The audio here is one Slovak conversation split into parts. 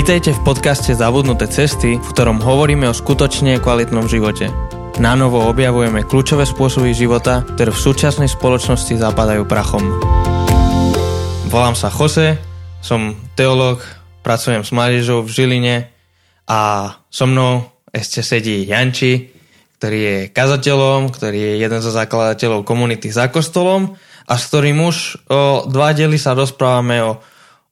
Vítajte v podcaste Zabudnuté cesty, v ktorom hovoríme o skutočne kvalitnom živote. Na novo objavujeme kľúčové spôsoby života, ktoré v súčasnej spoločnosti zapadajú prachom. Volám sa Jose, som teológ, pracujem s mládežou v Žiline a so mnou ešte sedí Janči, ktorý je kazateľom, ktorý je jeden zo zakladateľov komunity za kostolom a s ktorým už o dva diely sa rozprávame o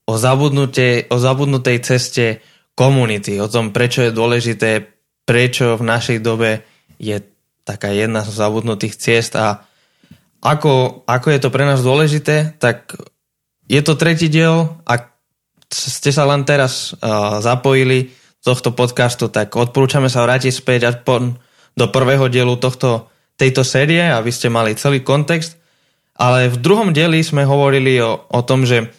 o, o zabudnutej ceste komunity, o tom, prečo je dôležité, prečo v našej dobe je taká jedna z zabudnutých ciest a ako, ako je to pre nás dôležité, tak je to tretí diel, ak ste sa len teraz uh, zapojili tohto podcastu, tak odporúčame sa vrátiť späť aspoň do prvého dielu tohto, tejto série, aby ste mali celý kontext. Ale v druhom dieli sme hovorili o, o tom, že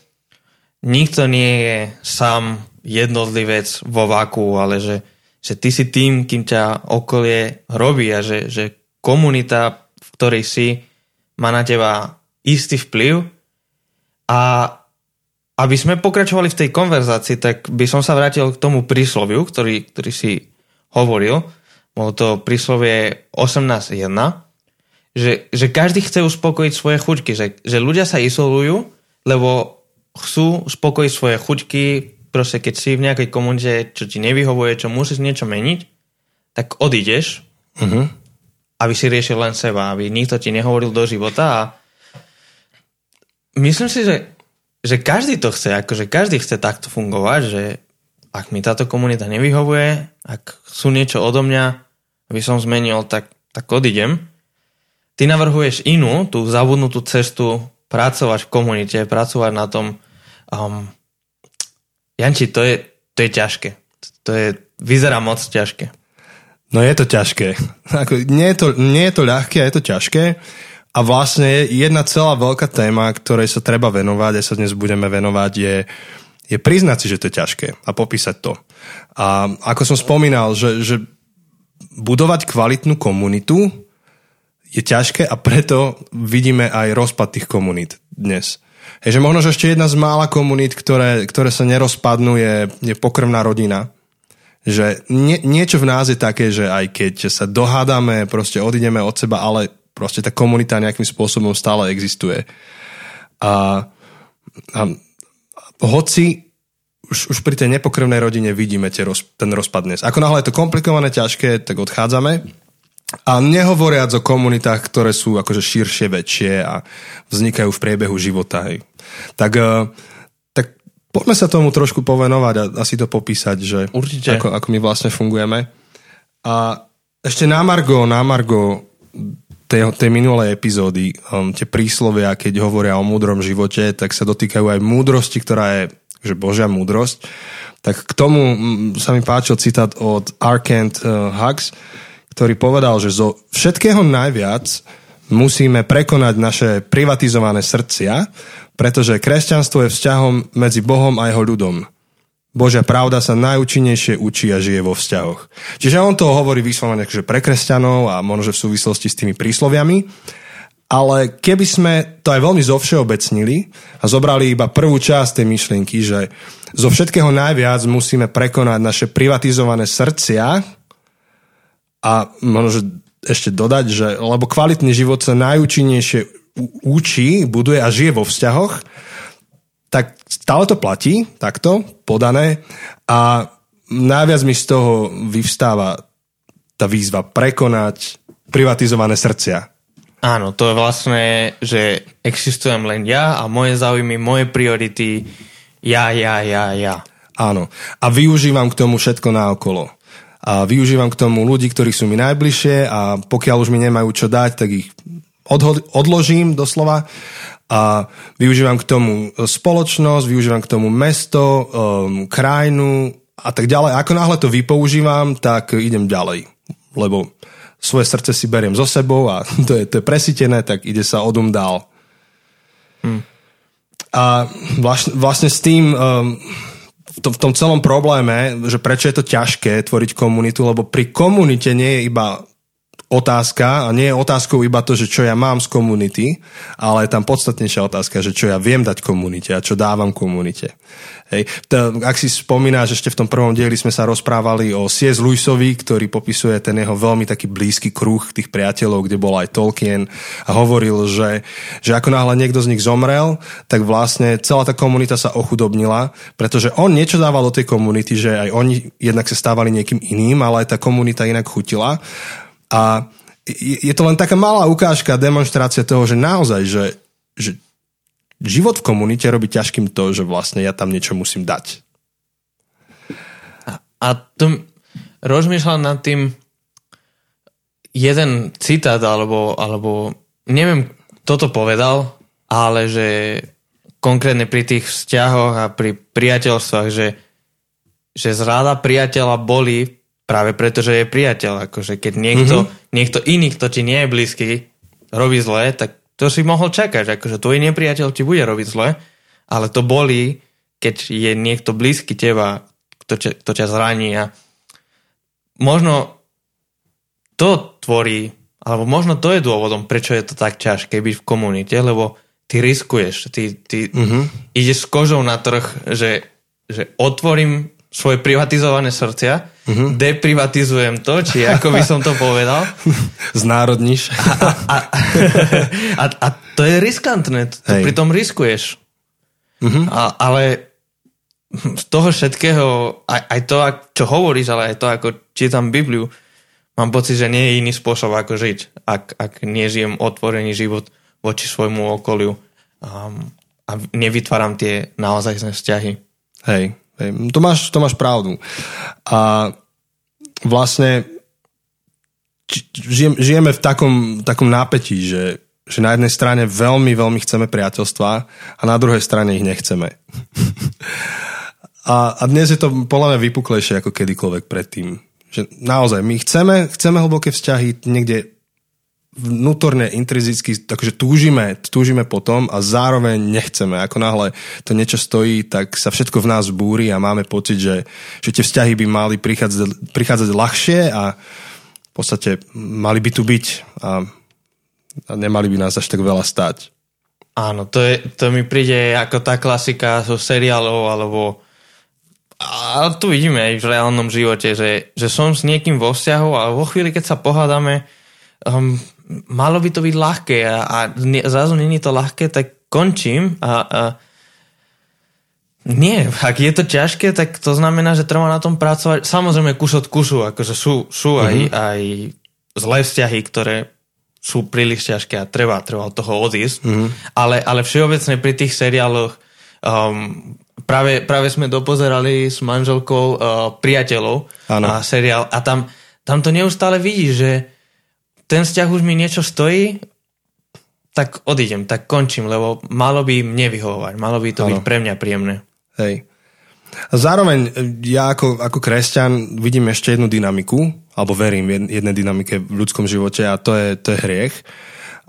nikto nie je sám jednotlivec vo vaku, ale že, že ty si tým, kým ťa okolie robí a že, že komunita, v ktorej si, má na teba istý vplyv a aby sme pokračovali v tej konverzácii, tak by som sa vrátil k tomu prísloviu, ktorý, ktorý si hovoril. Bolo to príslovie 18.1, že, že každý chce uspokojiť svoje chuťky, že, že ľudia sa izolujú, lebo chcú uspokojiť svoje chuťky, proste keď si v nejakej komunite, čo ti nevyhovuje, čo musíš niečo meniť, tak odídeš, uh-huh. aby si riešil len seba, aby nikto ti nehovoril do života a myslím si, že, že každý to chce, akože každý chce takto fungovať, že ak mi táto komunita nevyhovuje, ak chcú niečo odo mňa, aby som zmenil, tak, tak odídem. Ty navrhuješ inú, tú zabudnutú cestu pracovať v komunite, pracovať na tom, Um, Janči, to je, to je ťažké. To je, vyzerá moc ťažké. No je to ťažké. Ako, nie, je to, nie je to ľahké je to ťažké. A vlastne jedna celá veľká téma, ktorej sa treba venovať, a sa dnes budeme venovať, je, je priznať si, že to je ťažké a popísať to. A ako som spomínal, že, že budovať kvalitnú komunitu je ťažké a preto vidíme aj rozpad tých komunít dnes. Hej, že možno, že ešte jedna z mála komunít, ktoré, ktoré sa nerozpadnú, je, je pokrvná rodina. Že nie, niečo v nás je také, že aj keď sa dohádame, proste odideme od seba, ale proste tá komunita nejakým spôsobom stále existuje. A, a hoci už, už pri tej nepokrvnej rodine vidíme tie roz, ten rozpad dnes. Ako náhle je to komplikované, ťažké, tak odchádzame a nehovoriac o komunitách, ktoré sú akože širšie, väčšie a vznikajú v priebehu života. Hej. Tak, eh, tak poďme sa tomu trošku povenovať a asi to popísať, že Určite. Ako, ako my vlastne fungujeme. A ešte na Margo, na Margo tej, tej minulej epizódy, um, tie príslovia, keď hovoria o múdrom živote, tak sa dotýkajú aj múdrosti, ktorá je že Božia múdrosť. Tak k tomu sa mi páčil citát od Arkent uh, Hugs, ktorý povedal, že zo všetkého najviac musíme prekonať naše privatizované srdcia, pretože kresťanstvo je vzťahom medzi Bohom a jeho ľudom. Božia pravda sa najúčinnejšie učí a žije vo vzťahoch. Čiže on to hovorí vyslovene že pre kresťanov a možno v súvislosti s tými prísloviami, ale keby sme to aj veľmi zovšeobecnili a zobrali iba prvú časť tej myšlienky, že zo všetkého najviac musíme prekonať naše privatizované srdcia, a možno ešte dodať, že lebo kvalitný život sa najúčinnejšie učí, buduje a žije vo vzťahoch, tak stále to platí, takto, podané a najviac mi z toho vyvstáva tá výzva prekonať privatizované srdcia. Áno, to je vlastne, že existujem len ja a moje záujmy, moje priority, ja, ja, ja, ja. Áno. A využívam k tomu všetko naokolo a využívam k tomu ľudí, ktorí sú mi najbližšie a pokiaľ už mi nemajú čo dať, tak ich odložím doslova a využívam k tomu spoločnosť, využívam k tomu mesto, um, krajinu a tak ďalej. Ako náhle to vypoužívam, tak idem ďalej, lebo svoje srdce si beriem so sebou a to je, to je presítené, tak ide sa odum dál. Hm. A vlastne, vlastne s tým um, v tom, v tom celom probléme, že prečo je to ťažké tvoriť komunitu, lebo pri komunite nie je iba otázka a nie je otázkou iba to, že čo ja mám z komunity, ale je tam podstatnejšia otázka, že čo ja viem dať komunite a čo dávam komunite. Hej. Ak si spomínaš, ešte v tom prvom dieli sme sa rozprávali o C.S. Lewisovi, ktorý popisuje ten jeho veľmi taký blízky kruh tých priateľov, kde bol aj Tolkien a hovoril, že, že ako náhle niekto z nich zomrel, tak vlastne celá tá komunita sa ochudobnila, pretože on niečo dával do tej komunity, že aj oni jednak sa stávali niekým iným, ale aj tá komunita inak chutila. A je to len taká malá ukážka, demonstrácia toho, že naozaj, že, že život v komunite robí ťažkým to, že vlastne ja tam niečo musím dať. A, a to rozmýšľam nad tým jeden citát, alebo, alebo neviem, kto to povedal, ale že konkrétne pri tých vzťahoch a pri priateľstvách, že, že zráda priateľa boli práve preto, že je priateľ. Akože keď niekto, mm-hmm. niekto iný, kto ti nie je blízky, robí zle, tak to si mohol čakať, akože tvoj nepriateľ ti bude robiť zle, ale to bolí, keď je niekto blízky teba, kto, ťa, kto ťa zraní a možno to tvorí, alebo možno to je dôvodom, prečo je to tak ťažké byť v komunite, lebo ty riskuješ, ty, ty uh-huh. ideš s kožou na trh, že, že otvorím svoje privatizované srdcia, uh-huh. deprivatizujem to, či ako by som to povedal. Znárodníš. A, a, a, a, to je riskantné, to Hej. pritom riskuješ. Uh-huh. A, ale z toho všetkého, aj, aj to, čo hovoríš, ale aj to, ako čítam Bibliu, mám pocit, že nie je iný spôsob, ako žiť, ak, ak nežijem otvorený život voči svojmu okoliu um, a nevytváram tie naozaj vzťahy. Hej, to, máš, to máš pravdu. A vlastne žijem, žijeme v takom, takom nápetí, že, že na jednej strane veľmi, veľmi chceme priateľstva a na druhej strane ich nechceme. a, a dnes je to podľa mňa vypuklejšie ako kedykoľvek predtým. Že naozaj, my chceme, chceme hlboké vzťahy niekde vnútorne, intrinzicky, takže túžime, túžime potom a zároveň nechceme. Ako náhle to niečo stojí, tak sa všetko v nás búri a máme pocit, že, že tie vzťahy by mali prichádzať, prichádzať ľahšie a v podstate mali by tu byť a, a nemali by nás až tak veľa stať. Áno, to, je, to mi príde ako tá klasika zo seriálov alebo a tu vidíme aj v reálnom živote, že, že som s niekým vo vzťahu a vo chvíli, keď sa pohádame, um, malo by to byť ľahké a, a zrazu není to ľahké, tak končím a, a nie, ak je to ťažké, tak to znamená, že treba na tom pracovať. Samozrejme kus od kusu, akože sú, sú aj, mm-hmm. aj zlé vzťahy, ktoré sú príliš ťažké a treba, treba od toho odísť. Mm-hmm. Ale, ale všeobecne pri tých seriáloch um, práve, práve sme dopozerali s manželkou uh, priateľov ano. a seriál a tam, tam to neustále vidí, že ten vzťah už mi niečo stojí, tak odídem, tak končím, lebo malo by mne vyhovovať, malo by to ano. byť pre mňa príjemné. Hej. A zároveň ja ako, ako kresťan vidím ešte jednu dynamiku, alebo verím jednej dynamike v ľudskom živote a to je, to je hriech.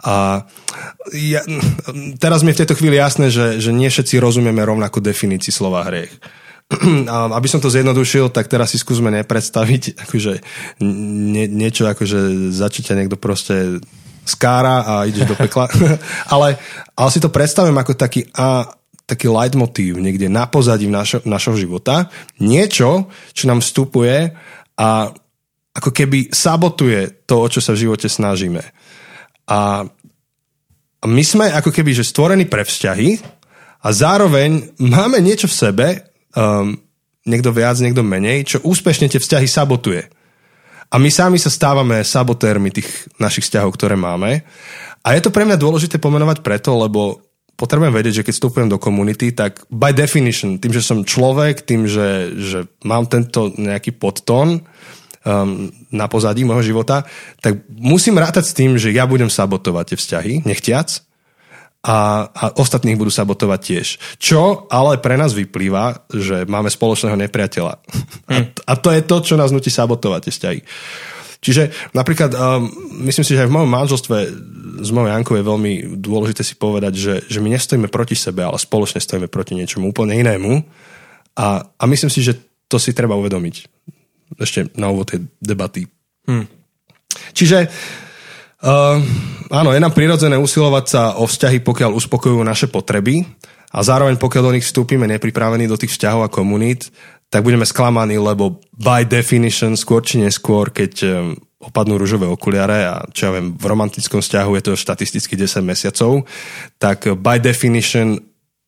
A ja, teraz mi je v tejto chvíli jasné, že, že nie všetci rozumieme rovnako definícii slova hriech. Aby som to zjednodušil, tak teraz si skúsme nepredstaviť akože nie, niečo ako, že začíťa niekto proste skára a ideš do pekla. ale, ale si to predstavím ako taký, a, taký leitmotív niekde na pozadí našo, našho života. Niečo, čo nám vstupuje a ako keby sabotuje to, o čo sa v živote snažíme. A my sme ako keby že stvorení pre vzťahy a zároveň máme niečo v sebe, um, niekto viac, niekto menej, čo úspešne tie vzťahy sabotuje. A my sami sa stávame sabotérmi tých našich vzťahov, ktoré máme. A je to pre mňa dôležité pomenovať preto, lebo potrebujem vedieť, že keď vstupujem do komunity, tak by definition, tým, že som človek, tým, že, že mám tento nejaký podtón um, na pozadí môjho života, tak musím rátať s tým, že ja budem sabotovať tie vzťahy, nechtiac, a, a ostatných budú sabotovať tiež. Čo ale pre nás vyplýva, že máme spoločného nepriateľa. A, hm. a to je to, čo nás nutí sabotovať tie vzťahy. Čiže napríklad, um, myslím si, že aj v mojom manželstve s mojou Jankou je veľmi dôležité si povedať, že, že my nestojíme proti sebe, ale spoločne stojíme proti niečomu úplne inému. A, a myslím si, že to si treba uvedomiť. Ešte na úvod tej debaty. Hmm. Čiže uh, áno, je nám prirodzené usilovať sa o vzťahy, pokiaľ uspokojujú naše potreby a zároveň pokiaľ do nich vstúpime nepripravení do tých vzťahov a komunít, tak budeme sklamaní, lebo by definition skôr či neskôr, keď um, opadnú rúžové okuliare a čo ja viem, v romantickom vzťahu je to štatisticky 10 mesiacov, tak by definition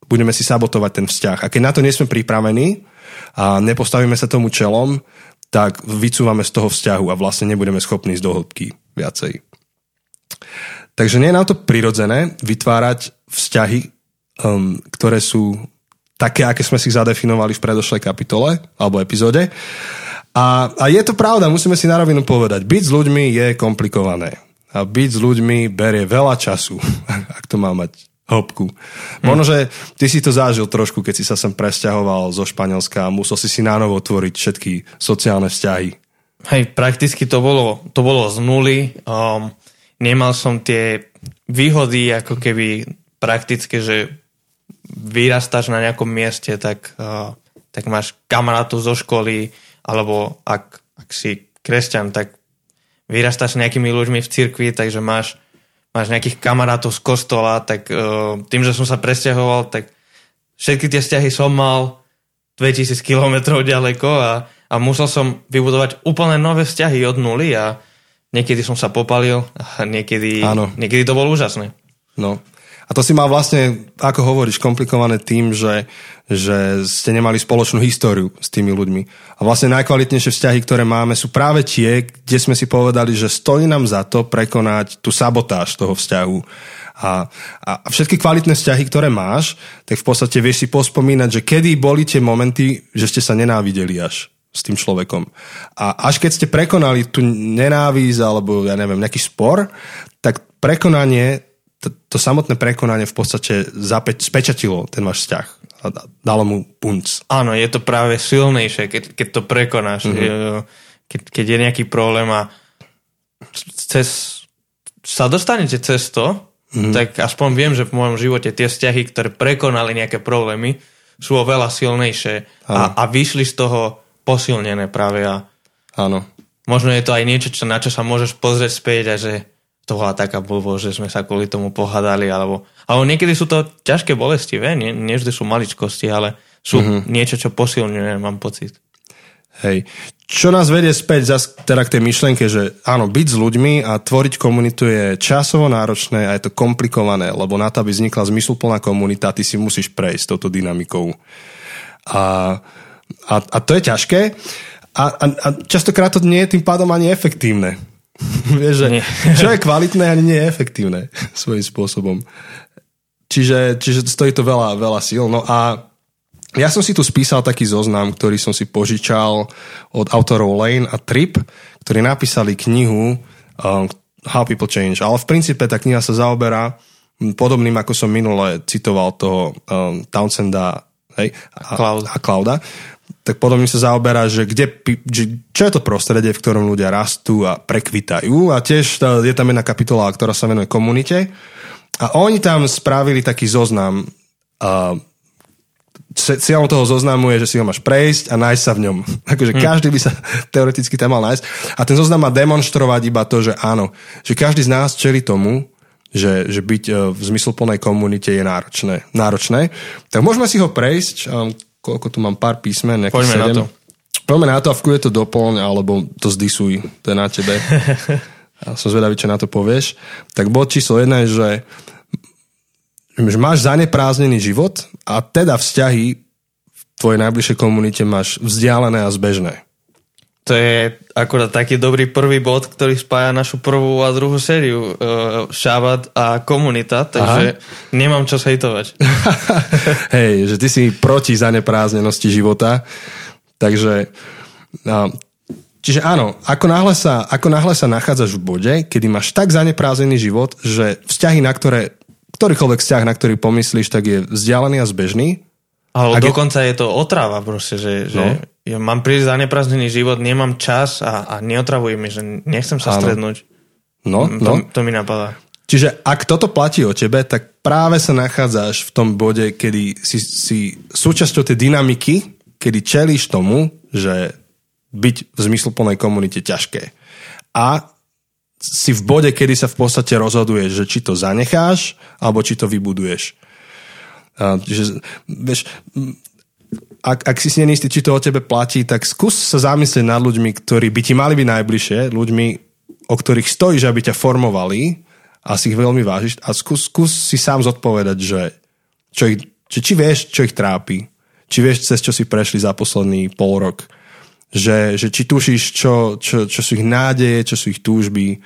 budeme si sabotovať ten vzťah. A keď na to nie sme pripravení a nepostavíme sa tomu čelom, tak vycúvame z toho vzťahu a vlastne nebudeme schopní ísť do hĺbky viacej. Takže nie je nám to prirodzené vytvárať vzťahy, um, ktoré sú také, aké sme si zadefinovali v predošlej kapitole alebo epizóde. A, a je to pravda, musíme si na rovinu povedať. Byť s ľuďmi je komplikované. A byť s ľuďmi berie veľa času, ak to má mať hĺbku. Hm. Možno, že ty si to zažil trošku, keď si sa sem presťahoval zo Španielska a musel si si nánovo tvoriť všetky sociálne vzťahy. Hej, prakticky to bolo, to bolo z nuly. Um, nemal som tie výhody ako keby prakticky, že vyrastáš na nejakom mieste, tak, uh, tak máš kamarátov zo školy, alebo ak, ak si kresťan, tak vyrastáš nejakými ľuďmi v cirkvi, takže máš, máš nejakých kamarátov z kostola, tak uh, tým, že som sa presťahoval, tak všetky tie vzťahy som mal 2000 km ďaleko a, a musel som vybudovať úplne nové vzťahy od nuly a niekedy som sa popalil a niekedy, niekedy to bolo úžasné. No, a to si mal vlastne, ako hovoríš, komplikované tým, že, že ste nemali spoločnú históriu s tými ľuďmi. A vlastne najkvalitnejšie vzťahy, ktoré máme, sú práve tie, kde sme si povedali, že stojí nám za to prekonať tú sabotáž toho vzťahu. A, a všetky kvalitné vzťahy, ktoré máš, tak v podstate vieš si pospomínať, že kedy boli tie momenty, že ste sa nenávideli až s tým človekom. A až keď ste prekonali tú nenávisť alebo, ja neviem, nejaký spor, tak prekonanie to, to samotné prekonanie v podstate zapeč, spečatilo ten váš vzťah a dalo mu punc. Áno, je to práve silnejšie, keď, keď to prekonáš. Mm-hmm. Keď, keď je nejaký problém a cez, sa dostanete cez to, mm-hmm. tak aspoň viem, že v môjom živote tie vzťahy, ktoré prekonali nejaké problémy, sú oveľa silnejšie a, a vyšli z toho posilnené práve a Áno. Možno je to aj niečo, čo, na čo sa môžeš pozrieť späť a že to bola taká blbosť, že sme sa kvôli tomu pohádali, alebo, alebo niekedy sú to ťažké bolesti, vie? Nie, nie vždy sú maličkosti, ale sú mm-hmm. niečo, čo posilňuje, mám pocit. Hej. Čo nás vedie späť zas, teda k tej myšlenke, že áno, byť s ľuďmi a tvoriť komunitu je časovo náročné a je to komplikované, lebo na to, aby vznikla zmysluplná komunita, ty si musíš prejsť touto dynamikou. A, a, a to je ťažké a, a, a častokrát to nie je tým pádom ani efektívne. Vieš, že čo je kvalitné, ani nie je efektívne svojím spôsobom. Čiže, čiže stojí to veľa, veľa síl. No a ja som si tu spísal taký zoznam, ktorý som si požičal od autorov Lane a Trip, ktorí napísali knihu um, How People Change. Ale v princípe tá kniha sa zaoberá podobným, ako som minule citoval toho um, Townsenda hej, a, Cloud. a Clouda tak podobne sa zaoberá, že, kde, čo je to prostredie, v ktorom ľudia rastú a prekvitajú. A tiež je tam jedna kapitola, ktorá sa venuje komunite. A oni tam spravili taký zoznam. A cieľom toho zoznamu je, že si ho máš prejsť a nájsť sa v ňom. Takže hmm. každý by sa teoreticky tam mal nájsť. A ten zoznam má demonstrovať iba to, že áno, že každý z nás čeli tomu, že, že byť e, v zmysluplnej komunite je náročné. náročné. Tak môžeme si ho prejsť koľko tu mám pár písmen, Poďme 7. na to. Poďme na to a v to doplň, alebo to zdisuj, to je na tebe. ja som zvedavý, čo na to povieš. Tak bod číslo jedna je, že, že máš zaneprázdnený život a teda vzťahy v tvojej najbližšej komunite máš vzdialené a zbežné. To je akorát taký dobrý prvý bod, ktorý spája našu prvú a druhú sériu uh, Šabat a komunita, takže Aha. nemám čo hejtovať. Hej, že ty si proti zanepráznenosti života, takže uh, čiže áno, ako náhle, sa, ako náhle sa nachádzaš v bode, kedy máš tak zanepráznený život, že vzťahy, na ktoré ktorýkoľvek vzťah, na ktorý pomyslíš, tak je vzdialený a zbežný, ale dokonca je... to otrava proste, že, že no. Ja mám príliš zaneprázdnený život, nemám čas a, a neotravuj mi, že nechcem sa Áno. strednúť. No, mm, to, no. to mi napadá. Čiže ak toto platí o tebe, tak práve sa nachádzaš v tom bode, kedy si, si súčasťou tej dynamiky, kedy čelíš tomu, že byť v zmysluplnej komunite ťažké. A si v bode, kedy sa v podstate rozhoduješ, že či to zanecháš, alebo či to vybuduješ. A, že, vieš, ak, ak si si istý, či to o tebe platí, tak skús sa zamyslieť nad ľuďmi, ktorí by ti mali byť najbližšie, ľuďmi, o ktorých stojíš, aby ťa formovali a si ich veľmi vážiš a skús, skús si sám zodpovedať, že, čo ich, či, či vieš, čo ich trápi, či vieš, cez čo si prešli za posledný pol rok, že, že či tušíš, čo, čo, čo sú ich nádeje, čo sú ich túžby,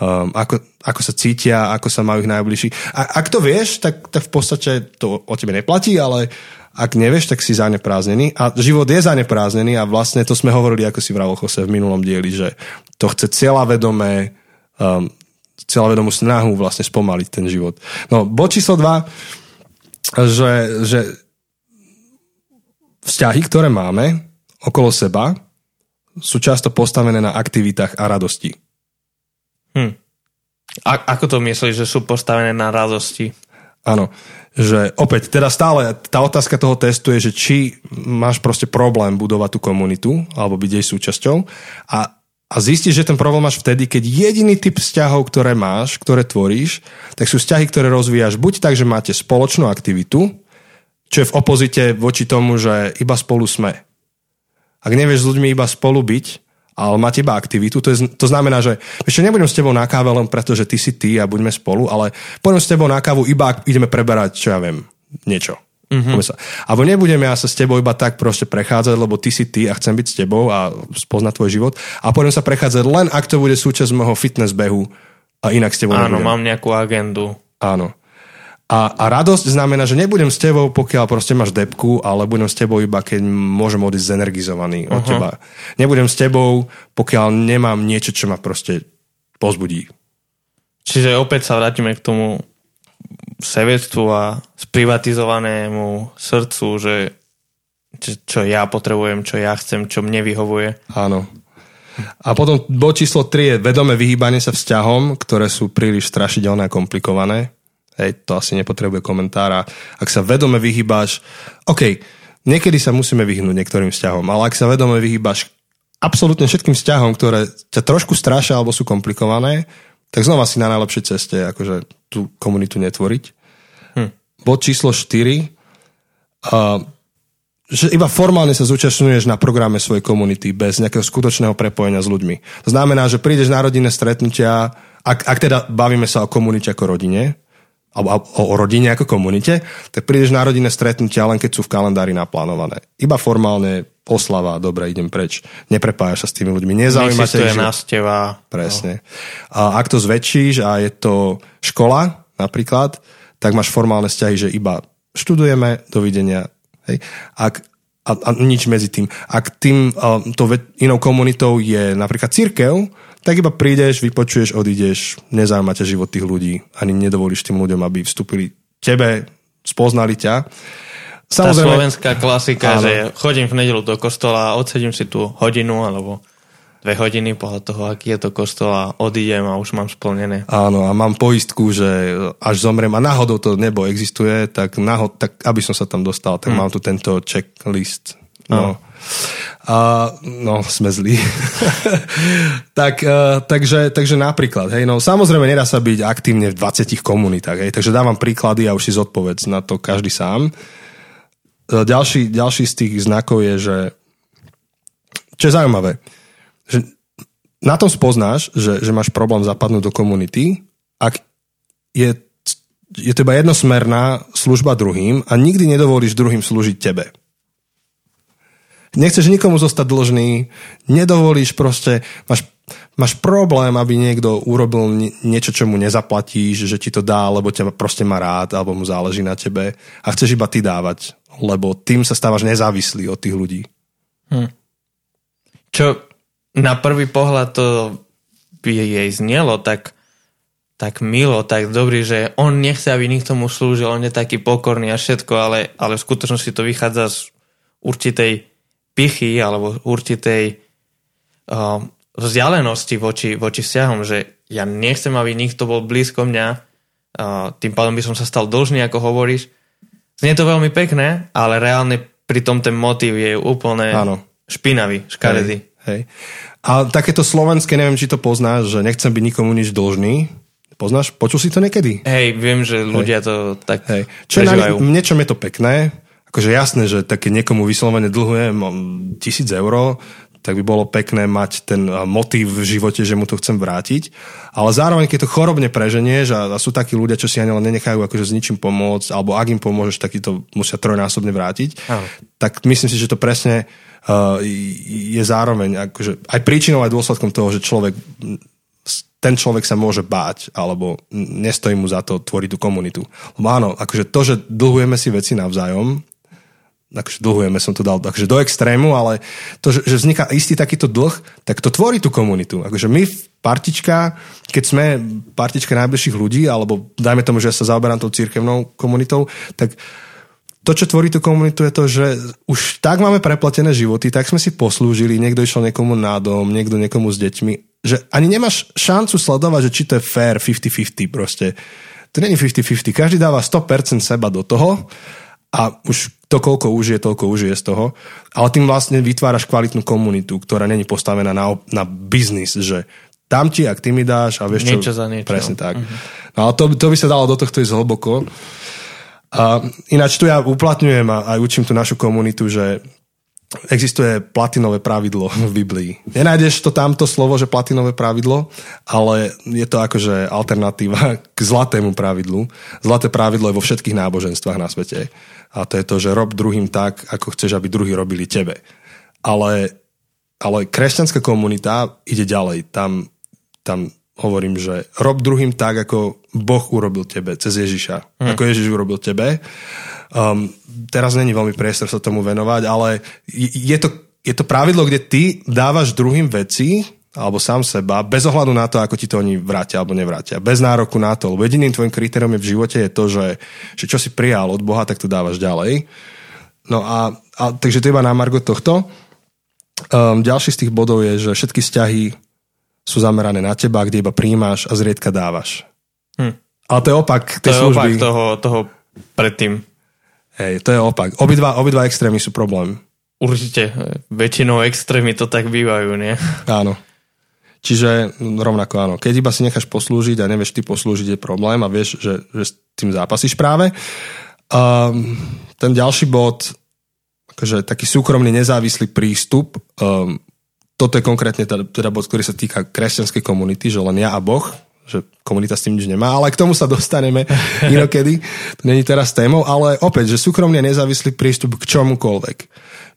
um, ako, ako sa cítia, ako sa majú ich najbližší. A ak to vieš, tak, tak v podstate to o tebe neplatí, ale ak nevieš, tak si zanepráznený. A život je zanepráznený a vlastne to sme hovorili, ako si vravel Jose v minulom dieli, že to chce vedomé, um, vedomú snahu vlastne spomaliť ten život. No, bod číslo 2, že, že vzťahy, ktoré máme okolo seba, sú často postavené na aktivitách a radosti. Hm. A, ako to myslíš, že sú postavené na radosti? Áno, že opäť, teda stále tá otázka toho testu je, že či máš proste problém budovať tú komunitu alebo byť jej súčasťou a, a zistíš, že ten problém máš vtedy, keď jediný typ vzťahov, ktoré máš, ktoré tvoríš, tak sú vzťahy, ktoré rozvíjaš buď tak, že máte spoločnú aktivitu, čo je v opozite voči tomu, že iba spolu sme. Ak nevieš s ľuďmi iba spolu byť, ale máte iba aktivitu. To, je, to znamená, že ešte nebudem s tebou na káve len preto, že ty si ty a buďme spolu, ale pôjdem s tebou na kávu iba ak ideme preberať, čo ja viem, niečo. Mm-hmm. Sa. Alebo nebudem ja sa s tebou iba tak proste prechádzať, lebo ty si ty a chcem byť s tebou a spoznať tvoj život. A pôjdem sa prechádzať len ak to bude súčasť môjho fitness behu a inak s tebou Áno, nebudem. mám nejakú agendu. Áno. A, a radosť znamená, že nebudem s tebou, pokiaľ proste máš depku, ale budem s tebou iba, keď môžem odísť zenergizovaný uh-huh. od teba. Nebudem s tebou, pokiaľ nemám niečo, čo ma proste pozbudí. Čiže opäť sa vrátime k tomu sevedstvu a sprivatizovanému srdcu, že čo ja potrebujem, čo ja chcem, čo mne vyhovuje. Áno. A potom bod číslo 3 je vedomé vyhýbanie sa vzťahom, ktoré sú príliš strašidelné a komplikované. Hej, to asi nepotrebuje komentára. Ak sa vedome vyhýbaš, OK, niekedy sa musíme vyhnúť niektorým vzťahom, ale ak sa vedome vyhýbaš absolútne všetkým vzťahom, ktoré ťa trošku strašia alebo sú komplikované, tak znova si na najlepšej ceste akože tú komunitu netvoriť. Hm. Bod číslo 4. Uh, že iba formálne sa zúčastňuješ na programe svojej komunity bez nejakého skutočného prepojenia s ľuďmi. To znamená, že prídeš na rodinné stretnutia, ak, ak teda bavíme sa o komunite ako rodine, o, o rodine ako komunite, tak prídeš na rodinné stretnutia len keď sú v kalendári naplánované. Iba formálne oslava, dobre, idem preč. Neprepájaš sa s tými ľuďmi. Nezaujíma ťa, že... návšteva. Presne. No. A ak to zväčšíš a je to škola napríklad, tak máš formálne vzťahy, že iba študujeme, dovidenia. Hej. Ak, a, a nič medzi tým. Ak tým, a, to inou komunitou je napríklad církev, tak iba prídeš, vypočuješ, odídeš, nezaujíma ťa život tých ľudí, ani nedovolíš tým ľuďom, aby vstúpili tebe, spoznali ťa. Samozrejme, Tá slovenská klasika, áno. že chodím v nedelu do kostola, odsedím si tu hodinu alebo dve hodiny podľa toho, aký je to kostol a odídem a už mám splnené. Áno, a mám poistku, že až zomrem a náhodou to nebo existuje, tak, náhod, tak aby som sa tam dostal, tak hmm. mám tu tento checklist. No. A, no, sme zlí. tak, uh, takže, takže napríklad, hej, no samozrejme nedá sa byť aktívne v 20 komunitách, hej, takže dávam príklady a už si zodpovedz na to každý sám. Uh, ďalší, ďalší z tých znakov je, že čo je zaujímavé, že na tom spoznáš, že, že máš problém zapadnúť do komunity, ak je, je to iba jednosmerná služba druhým a nikdy nedovolíš druhým slúžiť tebe nechceš nikomu zostať dlžný, nedovolíš proste, máš, máš problém, aby niekto urobil niečo, čo mu nezaplatíš, že ti to dá, lebo ťa proste má rád, alebo mu záleží na tebe a chceš iba ty dávať, lebo tým sa stávaš nezávislý od tých ľudí. Hm. Čo na prvý pohľad to by jej znelo tak, tak milo, tak dobrý, že on nechce, aby nikto mu slúžil, on je taký pokorný a všetko, ale, ale v skutočnosti to vychádza z určitej pichy alebo určitej uh, vzdialenosti voči, voči vzťahom, že ja nechcem, aby nikto bol blízko mňa, uh, tým pádom by som sa stal dlžný, ako hovoríš. Znie to veľmi pekné, ale reálne pri tom ten motív je úplne Áno. špinavý, škaredý. Hej, Hej. A takéto slovenské, neviem, či to poznáš, že nechcem byť nikomu nič dlžný. Poznáš? Počul si to niekedy? Hej, viem, že ľudia Hej. to tak Hej. Čo prežívajú. Na, niečom je to pekné, akože jasné, že také niekomu vyslovene dlhujem tisíc eur, tak by bolo pekné mať ten motív v živote, že mu to chcem vrátiť. Ale zároveň, keď to chorobne preženieš a, a sú takí ľudia, čo si ani len nenechajú akože s ničím pomôcť, alebo ak im pomôžeš, tak to musia trojnásobne vrátiť, Aha. tak myslím si, že to presne uh, je zároveň akože aj príčinou, aj dôsledkom toho, že človek ten človek sa môže báť, alebo nestojí mu za to tvoriť tú komunitu. Lebo áno, akože to, že dlhujeme si veci navzájom, akože dlhujeme, som to dal akože do extrému, ale to, že, vzniká istý takýto dlh, tak to tvorí tú komunitu. Akože my partička, keď sme partička najbližších ľudí, alebo dajme tomu, že ja sa zaoberám tou církevnou komunitou, tak to, čo tvorí tú komunitu, je to, že už tak máme preplatené životy, tak sme si poslúžili, niekto išiel niekomu na dom, niekto niekomu s deťmi, že ani nemáš šancu sledovať, že či to je fair 50-50 proste. To není 50-50, každý dáva 100% seba do toho a už to, koľko užije, toľko užije z toho. Ale tým vlastne vytváraš kvalitnú komunitu, ktorá není postavená na, na biznis, že dám ti, ak ty mi dáš a vieš niečo čo... za niečo. Presne tak. Uh-huh. No ale to, to by sa dalo do tohto ísť hlboko. A ináč tu ja uplatňujem a aj učím tú našu komunitu, že existuje platinové pravidlo v Biblii. Nenájdeš to tamto slovo, že platinové pravidlo, ale je to akože alternatíva k zlatému pravidlu. Zlaté pravidlo je vo všetkých náboženstvách na svete. A to je to, že rob druhým tak, ako chceš, aby druhí robili tebe. Ale, ale kresťanská komunita ide ďalej. Tam, tam hovorím, že rob druhým tak, ako Boh urobil tebe, cez Ježiša. Hmm. Ako Ježiš urobil tebe. Um, teraz není veľmi priestor sa tomu venovať, ale je to, je to pravidlo, kde ty dávaš druhým veci, alebo sám seba, bez ohľadu na to, ako ti to oni vrátia alebo nevrátia. Bez nároku na to. Lebo jediným tvojim kritériom je v živote je to, že, že čo si prijal od Boha, tak to dávaš ďalej. No a, a takže to iba na margo tohto. Um, ďalší z tých bodov je, že všetky vzťahy sú zamerané na teba, kde iba príjmaš a zriedka dávaš. Hm. Ale to je opak tej to služby. je opak toho, toho predtým. Hej, to je opak. Obidva, obidva extrémy sú problém. Určite. Väčšinou extrémy to tak bývajú, nie? Áno. Čiže rovnako áno. Keď iba si necháš poslúžiť a nevieš ty poslúžiť, je problém a vieš, že, že s tým zápasíš práve. Um, ten ďalší bod, akože taký súkromný nezávislý prístup, um, toto je konkrétne teda, teda bod, ktorý sa týka kresťanskej komunity, že len ja a Boh, že komunita s tým nič nemá, ale k tomu sa dostaneme inokedy. To není teraz témou, ale opäť, že súkromne nezávislý prístup k čomukoľvek.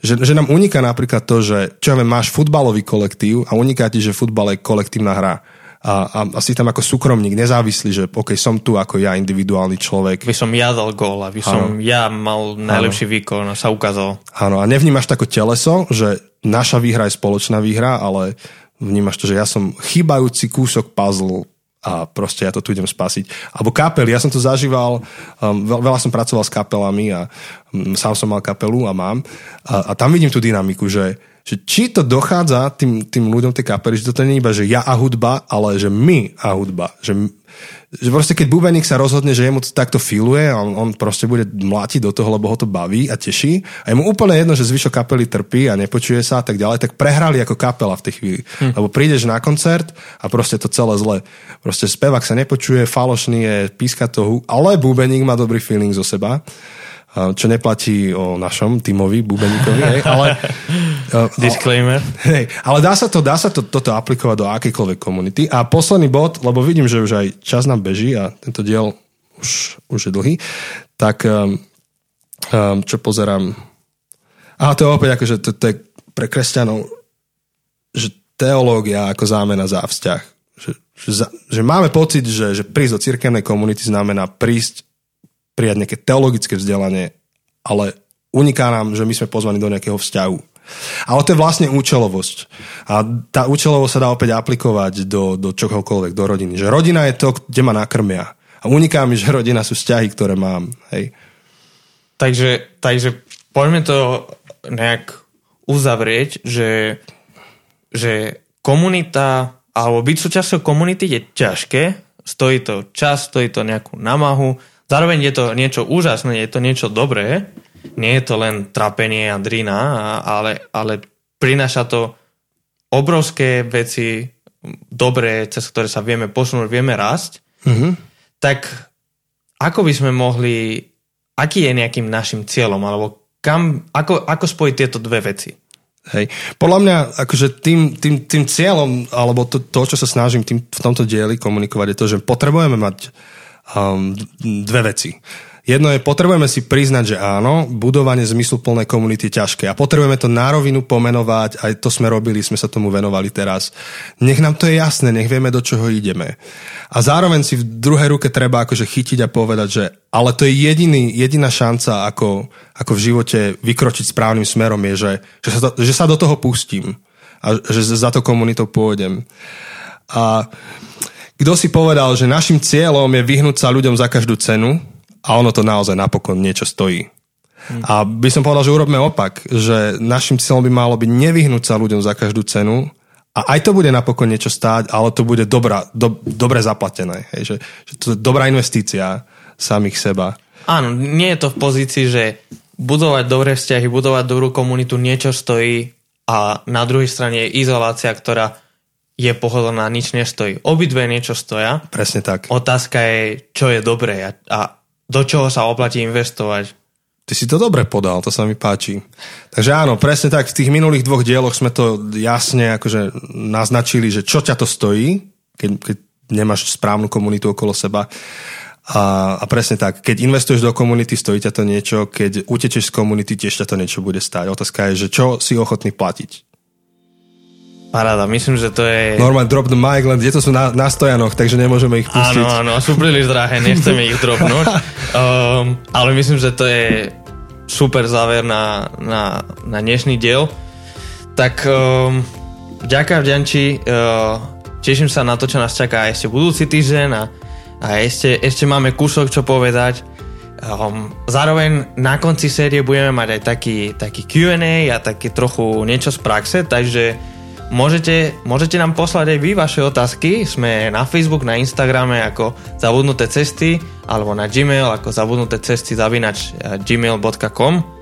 Že, že nám uniká napríklad to, že čo ja viem, máš futbalový kolektív a uniká ti, že futbal je kolektívna hra. A, a, a si tam ako súkromník, nezávislý, že OK, som tu ako ja, individuálny človek. By som ja dal gól, aby som ano. ja mal najlepší ano. výkon a sa ukázal. Áno, a nevnímaš tako teleso, že naša výhra je spoločná výhra, ale vnímaš to, že ja som chýbajúci kúsok puzzle a proste ja to tu idem spasiť. Alebo kapely, ja som to zažíval, um, veľa som pracoval s kapelami a um, sám som mal kapelu a mám a, a tam vidím tú dynamiku, že, že či to dochádza tým, tým ľuďom tej kapely, že to nie je iba, že ja a hudba, ale že my a hudba. Že, že proste keď bubeník sa rozhodne, že jemu to takto filuje on, on proste bude mlátiť do toho, lebo ho to baví a teší a je mu úplne jedno, že zvyšok kapely trpí a nepočuje sa a tak ďalej, tak prehrali ako kapela v tej chvíli. Hm. Lebo prídeš na koncert a proste to celé zle. Proste spevák sa nepočuje, falošný je, píska toho, ale bubeník má dobrý feeling zo seba čo neplatí o našom tímovi, Bubeníkovi, hej, ale... Disclaimer. Hej, ale dá sa, to, dá sa to, toto aplikovať do akejkoľvek komunity. A posledný bod, lebo vidím, že už aj čas nám beží a tento diel už, už je dlhý, tak um, um, čo pozerám... A to je opäť akože to, to je pre kresťanov, že teológia ako zámena za vzťah. Že, že, že máme pocit, že, že prísť do cirkevnej komunity znamená prísť prijať nejaké teologické vzdelanie, ale uniká nám, že my sme pozvaní do nejakého vzťahu. Ale to je vlastne účelovosť. A tá účelovosť sa dá opäť aplikovať do, do čohokoľvek, do rodiny. Že rodina je to, kde ma nakrmia. A uniká mi, že rodina sú vzťahy, ktoré mám. Hej. Takže, takže poďme to nejak uzavrieť, že, že komunita, alebo byť súčasťou komunity je ťažké, stojí to čas, stojí to nejakú namahu, Zároveň je to niečo úžasné, je to niečo dobré, nie je to len trapenie a drina, ale, ale prináša to obrovské veci, dobré, cez ktoré sa vieme posunúť, vieme rásť, mm-hmm. tak ako by sme mohli, aký je nejakým našim cieľom, alebo kam, ako, ako spojiť tieto dve veci? Hej. Podľa mňa akože tým, tým, tým cieľom, alebo to, to, čo sa snažím tým, v tomto dieli komunikovať, je to, že potrebujeme mať um, dve veci. Jedno je, potrebujeme si priznať, že áno, budovanie zmysluplnej komunity je ťažké a potrebujeme to na rovinu pomenovať, aj to sme robili, sme sa tomu venovali teraz. Nech nám to je jasné, nech vieme, do čoho ideme. A zároveň si v druhej ruke treba akože chytiť a povedať, že ale to je jediný, jediná šanca, ako, ako v živote vykročiť správnym smerom, je, že, že, sa, to, že sa do toho pustím a že za to komunitou pôjdem. A kto si povedal, že našim cieľom je vyhnúť sa ľuďom za každú cenu, a ono to naozaj napokon niečo stojí. Hmm. A by som povedal, že urobme opak, že našim cieľom by malo byť nevyhnúť sa ľuďom za každú cenu a aj to bude napokon niečo stáť, ale to bude dobrá, do, dobre zaplatené. Hej, že, že to je dobrá investícia samých seba. Áno, nie je to v pozícii, že budovať dobré vzťahy, budovať dobrú komunitu niečo stojí a na druhej strane je izolácia, ktorá je pohodlná, nič nestojí. Obidve niečo stoja. Presne tak. Otázka je, čo je dobré a, a do čoho sa oplatí investovať. Ty si to dobre podal, to sa mi páči. Takže áno, presne tak, v tých minulých dvoch dieloch sme to jasne akože naznačili, že čo ťa to stojí, keď, keď nemáš správnu komunitu okolo seba. A, a presne tak, keď investuješ do komunity, stojí ťa to niečo, keď utečeš z komunity, tiež ťa to niečo bude stáť. Otázka je, že čo si ochotný platiť. Paráda, myslím, že to je... Norman, drop the mic, len to sú na, na stojanoch, takže nemôžeme ich pustiť. Áno, áno, sú príliš drahé, nechceme ich dropnúť. Um, ale myslím, že to je super záver na, na, na dnešný diel. Tak um, ďakujem, Vďanči, uh, teším sa na to, čo nás čaká ešte budúci týždeň a, a ešte, ešte máme kúsok, čo povedať. Um, zároveň na konci série budeme mať aj taký, taký Q&A a také trochu niečo z praxe, takže Môžete, môžete nám poslať aj vy vaše otázky. Sme na Facebook, na Instagrame ako zabudnuté cesty alebo na Gmail ako zabudnuté cesty zavinač eh, gmail.com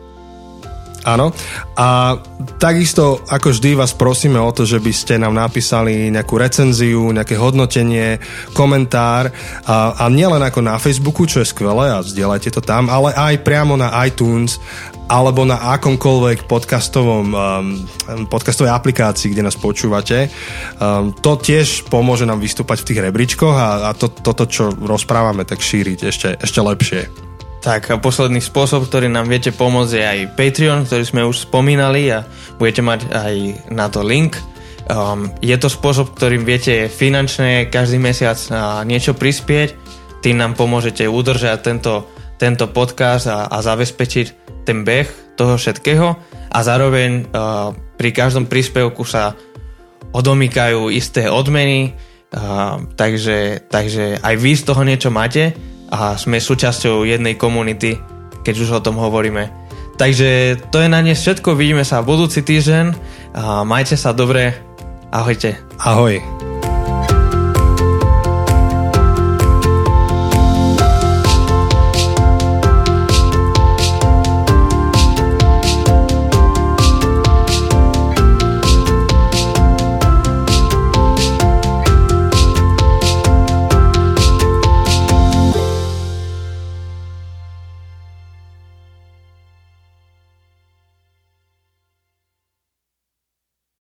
Áno. A takisto, ako vždy, vás prosíme o to, že by ste nám napísali nejakú recenziu, nejaké hodnotenie, komentár a, a nielen ako na Facebooku, čo je skvelé a zdieľajte to tam, ale aj priamo na iTunes alebo na akomkoľvek podcastovom, um, podcastovej aplikácii, kde nás počúvate. Um, to tiež pomôže nám vystúpať v tých rebríčkoch a, a to, toto, čo rozprávame, tak šíriť ešte, ešte lepšie. Tak a posledný spôsob, ktorý nám viete pomôcť je aj Patreon, ktorý sme už spomínali a budete mať aj na to link. Um, je to spôsob, ktorým viete finančne každý mesiac uh, niečo prispieť, tým nám pomôžete udržať tento, tento podcast a, a zabezpečiť ten beh toho všetkého. A zároveň uh, pri každom príspevku sa odomýkajú isté odmeny, uh, takže, takže aj vy z toho niečo máte a sme súčasťou jednej komunity, keď už o tom hovoríme. Takže to je na dnes všetko, vidíme sa budúci týždeň a majte sa dobre, ahojte. Ahoj.